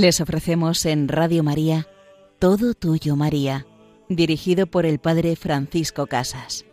Les ofrecemos en Radio María Todo Tuyo María, dirigido por el Padre Francisco Casas.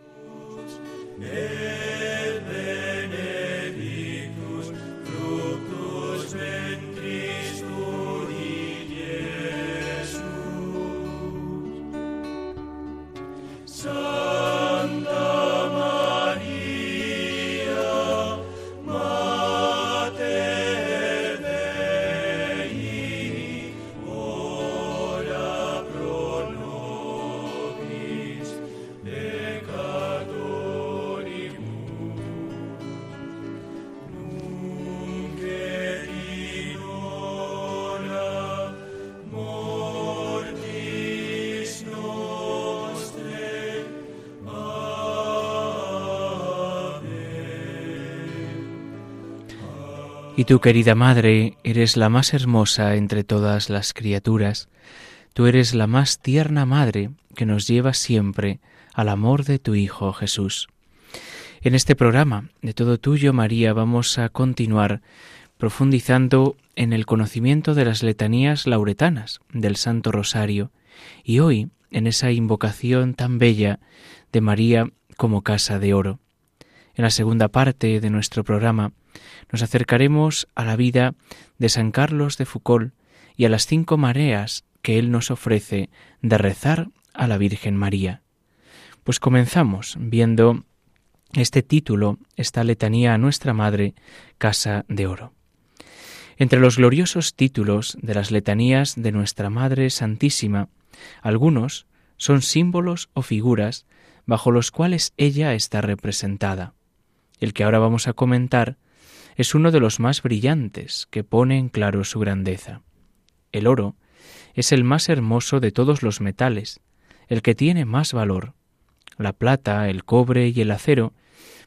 Y tú, querida Madre, eres la más hermosa entre todas las criaturas. Tú eres la más tierna Madre que nos lleva siempre al amor de tu Hijo Jesús. En este programa de Todo Tuyo, María, vamos a continuar profundizando en el conocimiento de las letanías lauretanas del Santo Rosario y hoy en esa invocación tan bella de María como casa de oro. En la segunda parte de nuestro programa nos acercaremos a la vida de San Carlos de Foucault y a las cinco mareas que él nos ofrece de rezar a la Virgen María. Pues comenzamos viendo este título, esta letanía a nuestra Madre, Casa de Oro. Entre los gloriosos títulos de las letanías de nuestra Madre Santísima, algunos son símbolos o figuras bajo los cuales ella está representada. El que ahora vamos a comentar es uno de los más brillantes que pone en claro su grandeza. El oro es el más hermoso de todos los metales, el que tiene más valor. La plata, el cobre y el acero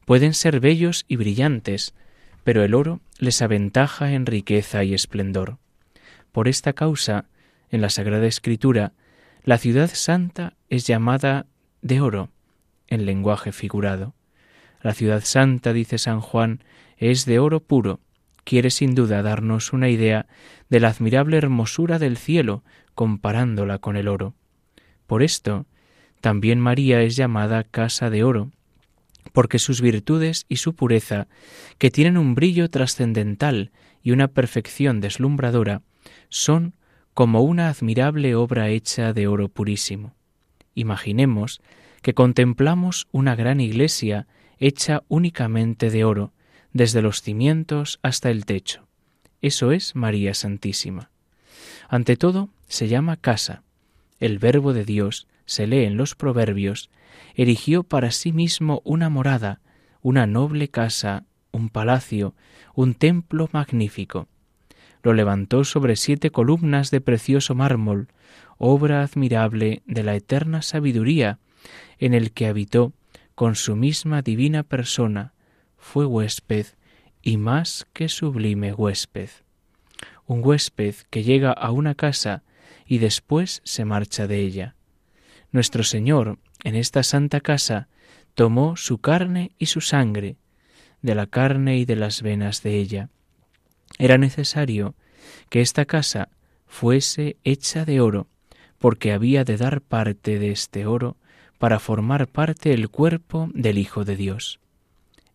pueden ser bellos y brillantes, pero el oro les aventaja en riqueza y esplendor. Por esta causa, en la Sagrada Escritura, la ciudad santa es llamada de oro, en lenguaje figurado. La ciudad santa, dice San Juan, es de oro puro, quiere sin duda darnos una idea de la admirable hermosura del cielo comparándola con el oro. Por esto, también María es llamada casa de oro, porque sus virtudes y su pureza, que tienen un brillo trascendental y una perfección deslumbradora, son como una admirable obra hecha de oro purísimo. Imaginemos que contemplamos una gran iglesia hecha únicamente de oro, desde los cimientos hasta el techo. Eso es María Santísima. Ante todo, se llama casa. El Verbo de Dios, se lee en los Proverbios, erigió para sí mismo una morada, una noble casa, un palacio, un templo magnífico. Lo levantó sobre siete columnas de precioso mármol, obra admirable de la eterna sabiduría, en el que habitó con su misma divina persona, fue huésped y más que sublime huésped. Un huésped que llega a una casa y después se marcha de ella. Nuestro Señor, en esta santa casa, tomó su carne y su sangre, de la carne y de las venas de ella. Era necesario que esta casa fuese hecha de oro, porque había de dar parte de este oro para formar parte el cuerpo del Hijo de Dios.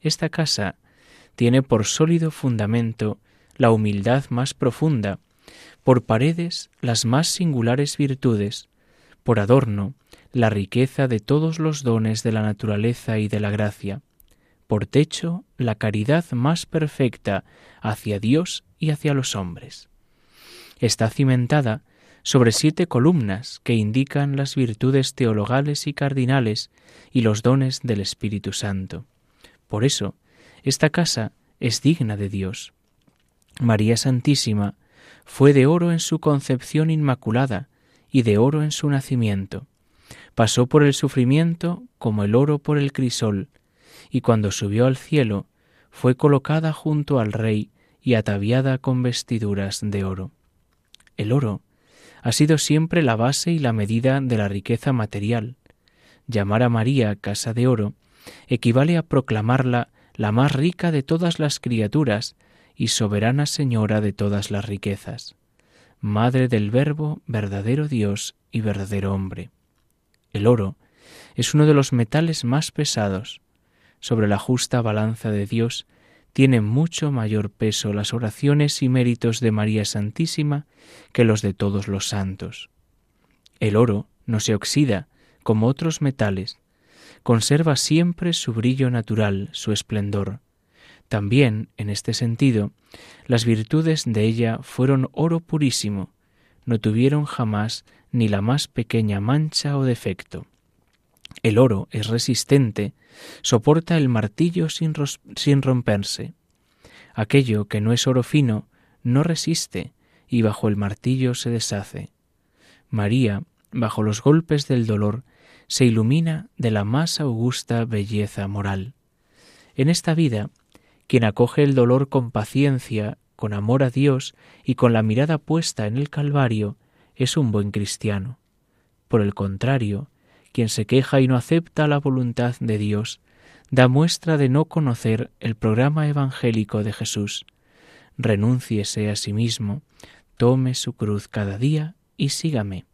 Esta casa tiene por sólido fundamento la humildad más profunda, por paredes las más singulares virtudes, por adorno la riqueza de todos los dones de la naturaleza y de la gracia, por techo la caridad más perfecta hacia Dios y hacia los hombres. Está cimentada sobre siete columnas que indican las virtudes teologales y cardinales y los dones del Espíritu Santo. Por eso, esta casa es digna de Dios. María Santísima fue de oro en su concepción inmaculada y de oro en su nacimiento. Pasó por el sufrimiento como el oro por el crisol, y cuando subió al cielo fue colocada junto al Rey y ataviada con vestiduras de oro. El oro ha sido siempre la base y la medida de la riqueza material. Llamar a María casa de oro equivale a proclamarla la más rica de todas las criaturas y soberana señora de todas las riquezas. Madre del Verbo, verdadero Dios y verdadero hombre. El oro es uno de los metales más pesados. Sobre la justa balanza de Dios tienen mucho mayor peso las oraciones y méritos de María Santísima que los de todos los santos. El oro no se oxida como otros metales, conserva siempre su brillo natural, su esplendor. También, en este sentido, las virtudes de ella fueron oro purísimo, no tuvieron jamás ni la más pequeña mancha o defecto. El oro es resistente, soporta el martillo sin, sin romperse. Aquello que no es oro fino no resiste y bajo el martillo se deshace. María, bajo los golpes del dolor, se ilumina de la más augusta belleza moral. En esta vida, quien acoge el dolor con paciencia, con amor a Dios y con la mirada puesta en el Calvario, es un buen cristiano. Por el contrario, quien se queja y no acepta la voluntad de Dios, da muestra de no conocer el programa evangélico de Jesús. Renúnciese a sí mismo, tome su cruz cada día y sígame.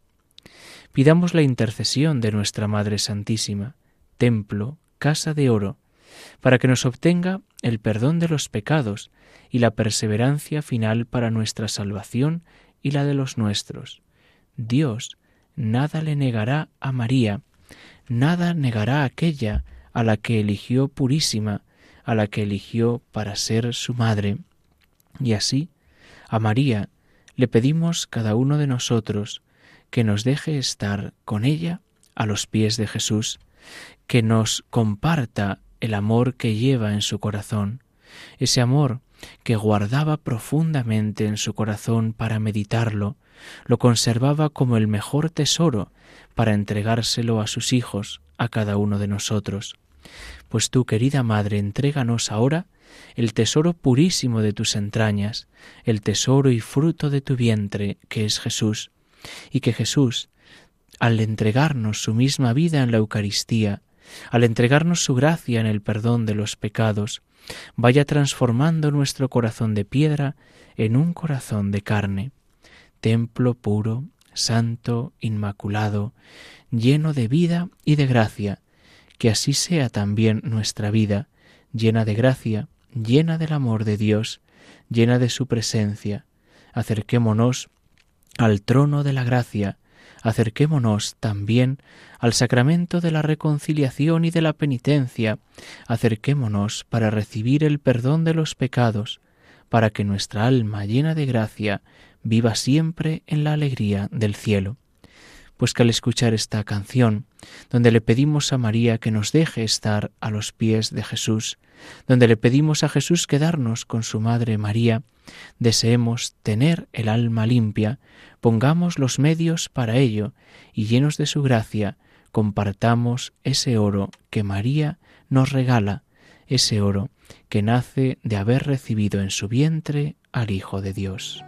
Pidamos la intercesión de nuestra Madre Santísima, templo, casa de oro, para que nos obtenga el perdón de los pecados y la perseverancia final para nuestra salvación y la de los nuestros. Dios nada le negará a María, nada negará a aquella a la que eligió purísima, a la que eligió para ser su madre. Y así, a María le pedimos cada uno de nosotros que nos deje estar con ella a los pies de Jesús, que nos comparta el amor que lleva en su corazón, ese amor que guardaba profundamente en su corazón para meditarlo, lo conservaba como el mejor tesoro para entregárselo a sus hijos, a cada uno de nosotros. Pues tú, querida Madre, entréganos ahora el tesoro purísimo de tus entrañas, el tesoro y fruto de tu vientre, que es Jesús, y que Jesús, al entregarnos su misma vida en la Eucaristía, al entregarnos su gracia en el perdón de los pecados, vaya transformando nuestro corazón de piedra en un corazón de carne, templo puro, santo, inmaculado, lleno de vida y de gracia, que así sea también nuestra vida, llena de gracia, llena del amor de Dios, llena de su presencia. Acerquémonos al trono de la gracia, acerquémonos también al sacramento de la reconciliación y de la penitencia, acerquémonos para recibir el perdón de los pecados, para que nuestra alma llena de gracia viva siempre en la alegría del cielo. Pues que al escuchar esta canción, donde le pedimos a María que nos deje estar a los pies de Jesús, donde le pedimos a Jesús quedarnos con su Madre María, deseemos tener el alma limpia, pongamos los medios para ello y llenos de su gracia, compartamos ese oro que María nos regala, ese oro que nace de haber recibido en su vientre al Hijo de Dios.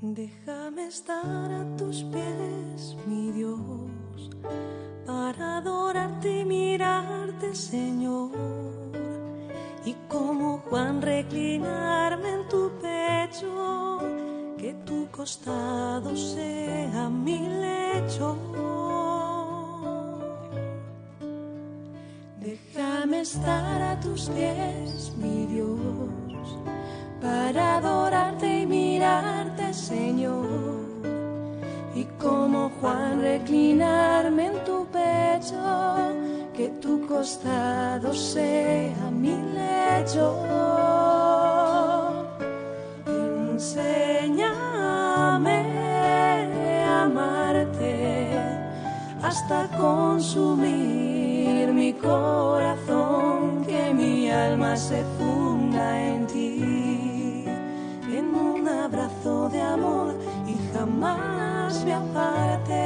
Déjame estar a tus pies, tu costado sea mi lecho. Déjame estar a tus pies, mi Dios, para adorarte y mirarte, Señor. Y como Juan reclinarme en tu pecho, que tu costado sea mi lecho. Jamás me aparte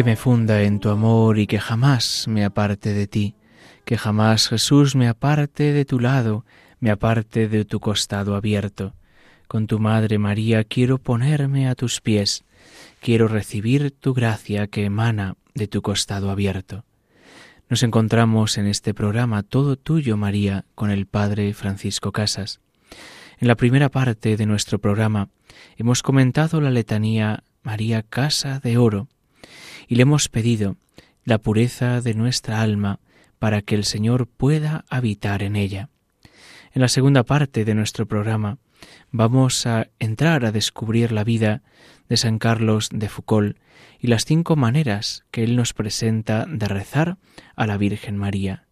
que me funda en tu amor y que jamás me aparte de ti, que jamás Jesús me aparte de tu lado, me aparte de tu costado abierto. Con tu Madre María quiero ponerme a tus pies, quiero recibir tu gracia que emana de tu costado abierto. Nos encontramos en este programa Todo Tuyo, María, con el Padre Francisco Casas. En la primera parte de nuestro programa hemos comentado la letanía María Casa de Oro y le hemos pedido la pureza de nuestra alma para que el Señor pueda habitar en ella. En la segunda parte de nuestro programa vamos a entrar a descubrir la vida de San Carlos de Foucault y las cinco maneras que él nos presenta de rezar a la Virgen María.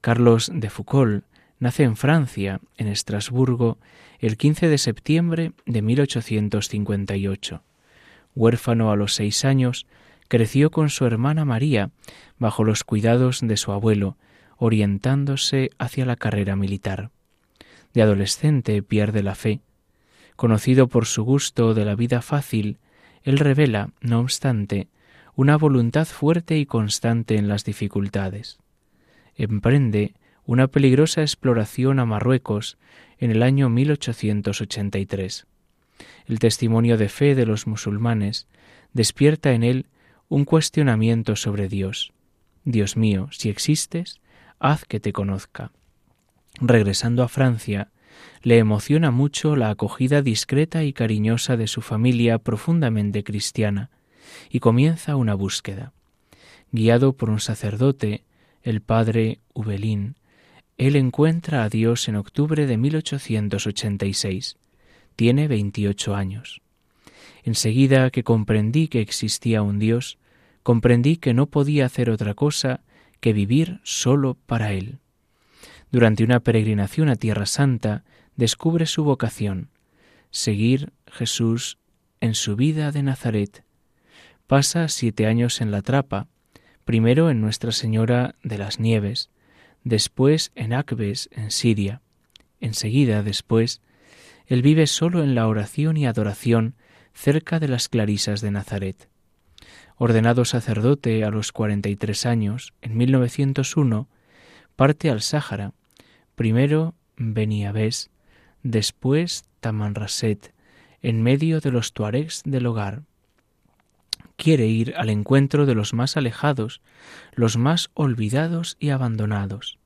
Carlos de Foucault nace en Francia, en Estrasburgo, el 15 de septiembre de 1858. Huérfano a los seis años, creció con su hermana María bajo los cuidados de su abuelo, orientándose hacia la carrera militar. De adolescente pierde la fe. Conocido por su gusto de la vida fácil, él revela, no obstante, una voluntad fuerte y constante en las dificultades. Emprende una peligrosa exploración a Marruecos en el año 1883. El testimonio de fe de los musulmanes despierta en él un cuestionamiento sobre Dios. Dios mío, si existes, haz que te conozca. Regresando a Francia, le emociona mucho la acogida discreta y cariñosa de su familia profundamente cristiana, y comienza una búsqueda. Guiado por un sacerdote, el padre Ubelín, él encuentra a Dios en octubre de 1886. Tiene 28 años. Enseguida que comprendí que existía un Dios, comprendí que no podía hacer otra cosa que vivir solo para Él. Durante una peregrinación a Tierra Santa, descubre su vocación, seguir Jesús en su vida de Nazaret. Pasa siete años en la trapa, primero en Nuestra Señora de las Nieves, después en Acbes, en Siria. Enseguida, después, él vive solo en la oración y adoración cerca de las clarisas de Nazaret. Ordenado sacerdote a los 43 años, en 1901, parte al Sáhara, primero Beniabés, después Tamanrasset, en medio de los tuaregs del hogar. Quiere ir al encuentro de los más alejados, los más olvidados y abandonados.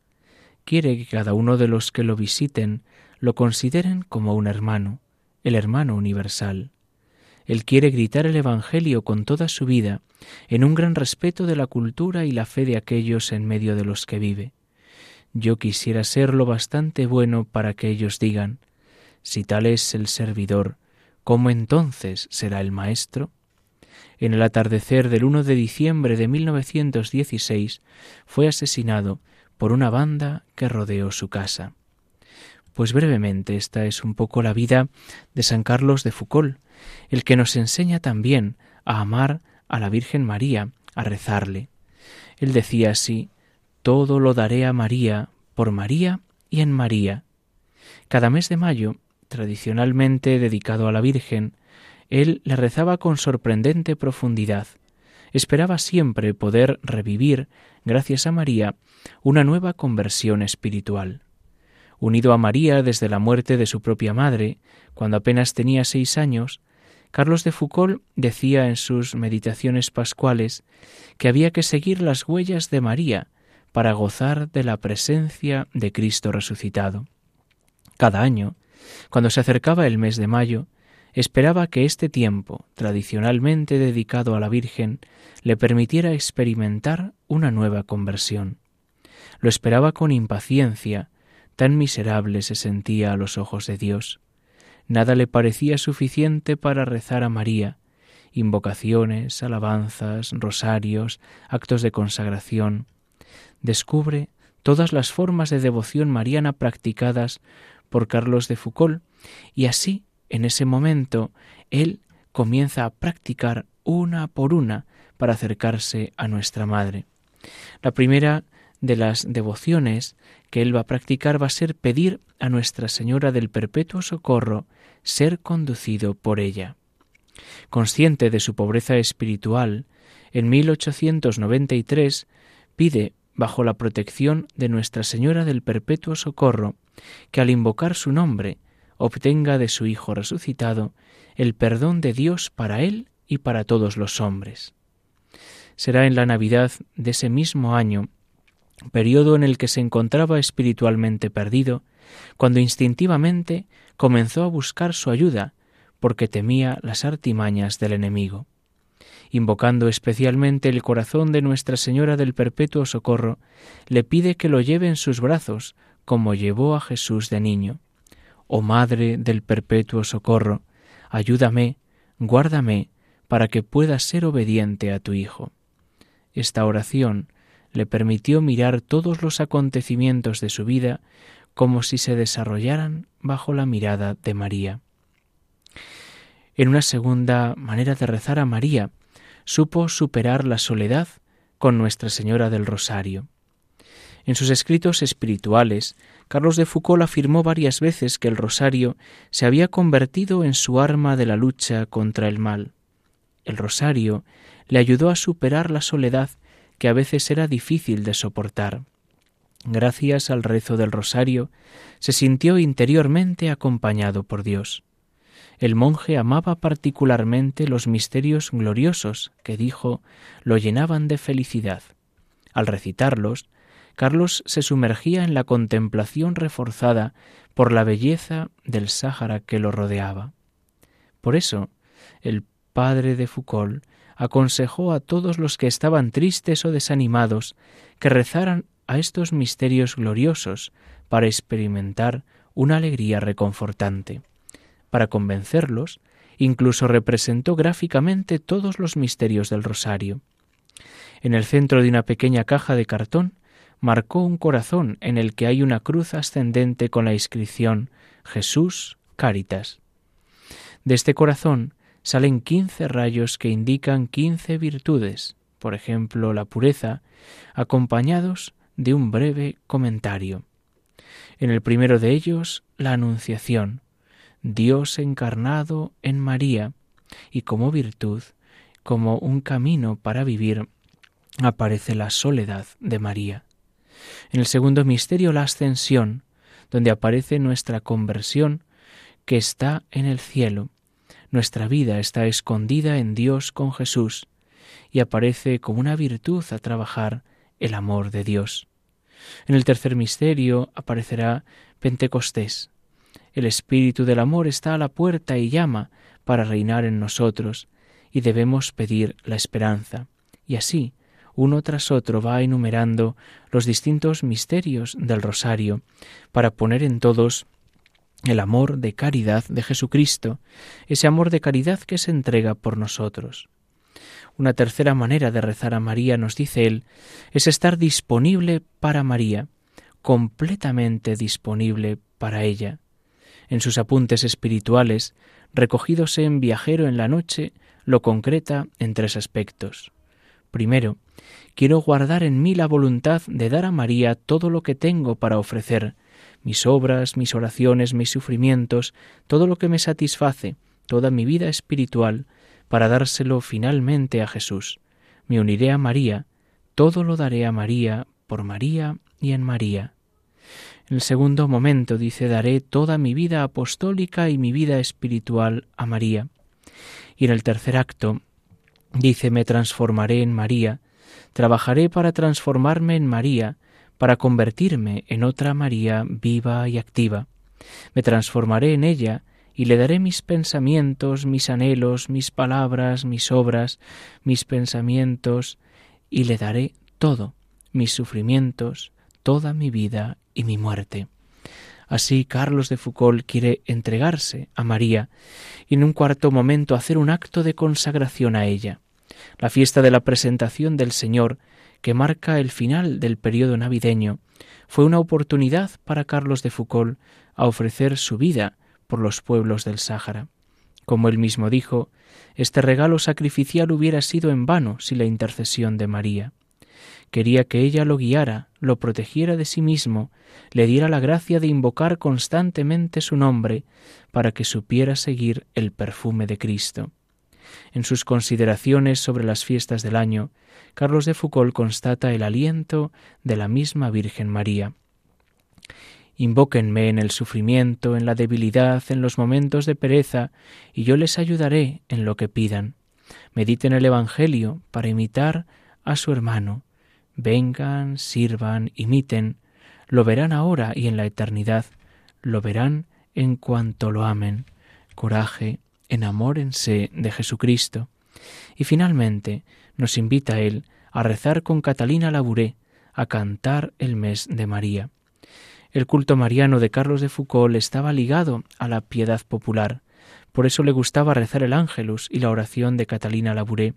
Quiere que cada uno de los que lo visiten lo consideren como un hermano, el hermano universal. Él quiere gritar el Evangelio con toda su vida, en un gran respeto de la cultura y la fe de aquellos en medio de los que vive. Yo quisiera ser lo bastante bueno para que ellos digan, si tal es el servidor, ¿cómo entonces será el maestro? En el atardecer del 1 de diciembre de 1916 fue asesinado por una banda que rodeó su casa. Pues brevemente esta es un poco la vida de San Carlos de Foucault, el que nos enseña también a amar a la Virgen María, a rezarle. Él decía así, todo lo daré a María, por María y en María. Cada mes de mayo, tradicionalmente dedicado a la Virgen, él le rezaba con sorprendente profundidad. Esperaba siempre poder revivir, gracias a María, una nueva conversión espiritual. Unido a María desde la muerte de su propia madre, cuando apenas tenía seis años, Carlos de Foucault decía en sus meditaciones pascuales que había que seguir las huellas de María para gozar de la presencia de Cristo resucitado. Cada año, cuando se acercaba el mes de mayo, esperaba que este tiempo, tradicionalmente dedicado a la Virgen, le permitiera experimentar una nueva conversión. Lo esperaba con impaciencia, tan miserable se sentía a los ojos de Dios. Nada le parecía suficiente para rezar a María, invocaciones, alabanzas, rosarios, actos de consagración. Descubre todas las formas de devoción mariana practicadas por Carlos de Foucault, y así en ese momento, él comienza a practicar una por una para acercarse a nuestra Madre. La primera de las devociones que él va a practicar va a ser pedir a Nuestra Señora del Perpetuo Socorro ser conducido por ella. Consciente de su pobreza espiritual, en 1893 pide, bajo la protección de Nuestra Señora del Perpetuo Socorro, que al invocar su nombre obtenga de su Hijo resucitado el perdón de Dios para él y para todos los hombres. Será en la Navidad de ese mismo año, periodo en el que se encontraba espiritualmente perdido, cuando instintivamente comenzó a buscar su ayuda, porque temía las artimañas del enemigo. Invocando especialmente el corazón de Nuestra Señora del Perpetuo Socorro, le pide que lo lleve en sus brazos, como llevó a Jesús de niño. Oh Madre del Perpetuo Socorro, ayúdame, guárdame, para que pueda ser obediente a tu Hijo. Esta oración le permitió mirar todos los acontecimientos de su vida como si se desarrollaran bajo la mirada de María. En una segunda manera de rezar a María, supo superar la soledad con Nuestra Señora del Rosario. En sus escritos espirituales, Carlos de Foucault afirmó varias veces que el rosario se había convertido en su arma de la lucha contra el mal. El rosario le ayudó a superar la soledad que a veces era difícil de soportar. Gracias al rezo del rosario, se sintió interiormente acompañado por Dios. El monje amaba particularmente los misterios gloriosos que dijo lo llenaban de felicidad. Al recitarlos, Carlos se sumergía en la contemplación reforzada por la belleza del Sáhara que lo rodeaba. Por eso, el padre de Foucault aconsejó a todos los que estaban tristes o desanimados que rezaran a estos misterios gloriosos para experimentar una alegría reconfortante. Para convencerlos, incluso representó gráficamente todos los misterios del rosario. En el centro de una pequeña caja de cartón marcó un corazón en el que hay una cruz ascendente con la inscripción Jesús Caritas. De este corazón salen quince rayos que indican quince virtudes, por ejemplo la pureza, acompañados de un breve comentario. En el primero de ellos, la Anunciación, Dios encarnado en María, y como virtud, como un camino para vivir, aparece la soledad de María. En el segundo misterio, la ascensión, donde aparece nuestra conversión que está en el cielo. Nuestra vida está escondida en Dios con Jesús y aparece como una virtud a trabajar el amor de Dios. En el tercer misterio aparecerá Pentecostés. El Espíritu del Amor está a la puerta y llama para reinar en nosotros, y debemos pedir la esperanza. Y así, uno tras otro va enumerando los distintos misterios del rosario para poner en todos el amor de caridad de Jesucristo, ese amor de caridad que se entrega por nosotros. Una tercera manera de rezar a María, nos dice él, es estar disponible para María, completamente disponible para ella. En sus apuntes espirituales, recogidos en Viajero en la noche, lo concreta en tres aspectos. Primero, quiero guardar en mí la voluntad de dar a María todo lo que tengo para ofrecer, mis obras, mis oraciones, mis sufrimientos, todo lo que me satisface, toda mi vida espiritual, para dárselo finalmente a Jesús. Me uniré a María, todo lo daré a María, por María y en María. En el segundo momento dice, daré toda mi vida apostólica y mi vida espiritual a María. Y en el tercer acto Dice, me transformaré en María, trabajaré para transformarme en María, para convertirme en otra María viva y activa. Me transformaré en ella y le daré mis pensamientos, mis anhelos, mis palabras, mis obras, mis pensamientos, y le daré todo, mis sufrimientos, toda mi vida y mi muerte. Así Carlos de Foucault quiere entregarse a María y en un cuarto momento hacer un acto de consagración a ella. La fiesta de la presentación del Señor, que marca el final del periodo navideño, fue una oportunidad para Carlos de Foucault a ofrecer su vida por los pueblos del Sáhara. Como él mismo dijo, este regalo sacrificial hubiera sido en vano sin la intercesión de María. Quería que ella lo guiara, lo protegiera de sí mismo, le diera la gracia de invocar constantemente su nombre para que supiera seguir el perfume de Cristo. En sus consideraciones sobre las fiestas del año, Carlos de Foucault constata el aliento de la misma Virgen María. Invóquenme en el sufrimiento, en la debilidad, en los momentos de pereza, y yo les ayudaré en lo que pidan. Mediten el Evangelio para imitar a su hermano. Vengan, sirvan, imiten. Lo verán ahora y en la eternidad. Lo verán en cuanto lo amen. Coraje, enamórense de Jesucristo. Y finalmente nos invita Él a rezar con Catalina Labouré, a cantar el mes de María. El culto mariano de Carlos de Foucault estaba ligado a la piedad popular. Por eso le gustaba rezar el Ángelus y la oración de Catalina Labouré.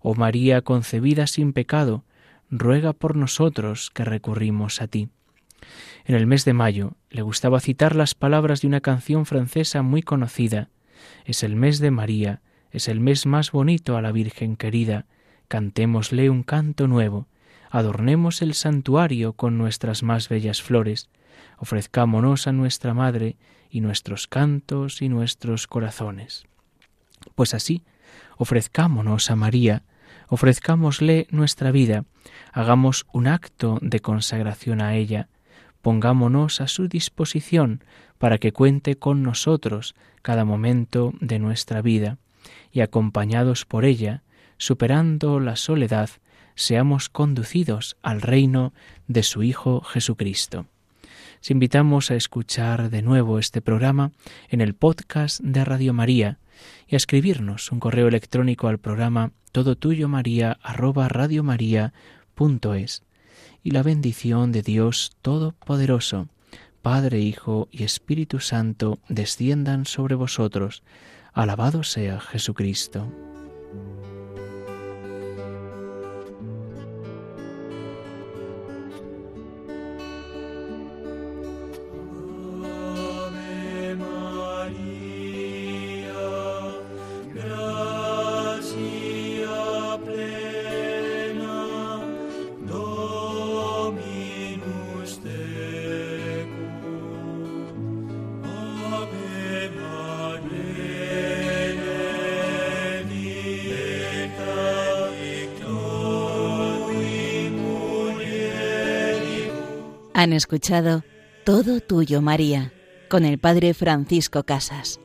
Oh María concebida sin pecado, ruega por nosotros que recurrimos a ti. En el mes de mayo le gustaba citar las palabras de una canción francesa muy conocida. Es el mes de María, es el mes más bonito a la Virgen querida. Cantémosle un canto nuevo, adornemos el santuario con nuestras más bellas flores, ofrezcámonos a nuestra Madre y nuestros cantos y nuestros corazones. Pues así, ofrezcámonos a María, ofrezcámosle nuestra vida, hagamos un acto de consagración a ella, pongámonos a su disposición para que cuente con nosotros cada momento de nuestra vida, y acompañados por ella, superando la soledad, seamos conducidos al reino de su Hijo Jesucristo. Os invitamos a escuchar de nuevo este programa en el podcast de Radio María y a escribirnos un correo electrónico al programa todo tuyo maría y la bendición de Dios Todopoderoso, Padre, Hijo y Espíritu Santo desciendan sobre vosotros. Alabado sea Jesucristo. Han escuchado Todo Tuyo María con el Padre Francisco Casas.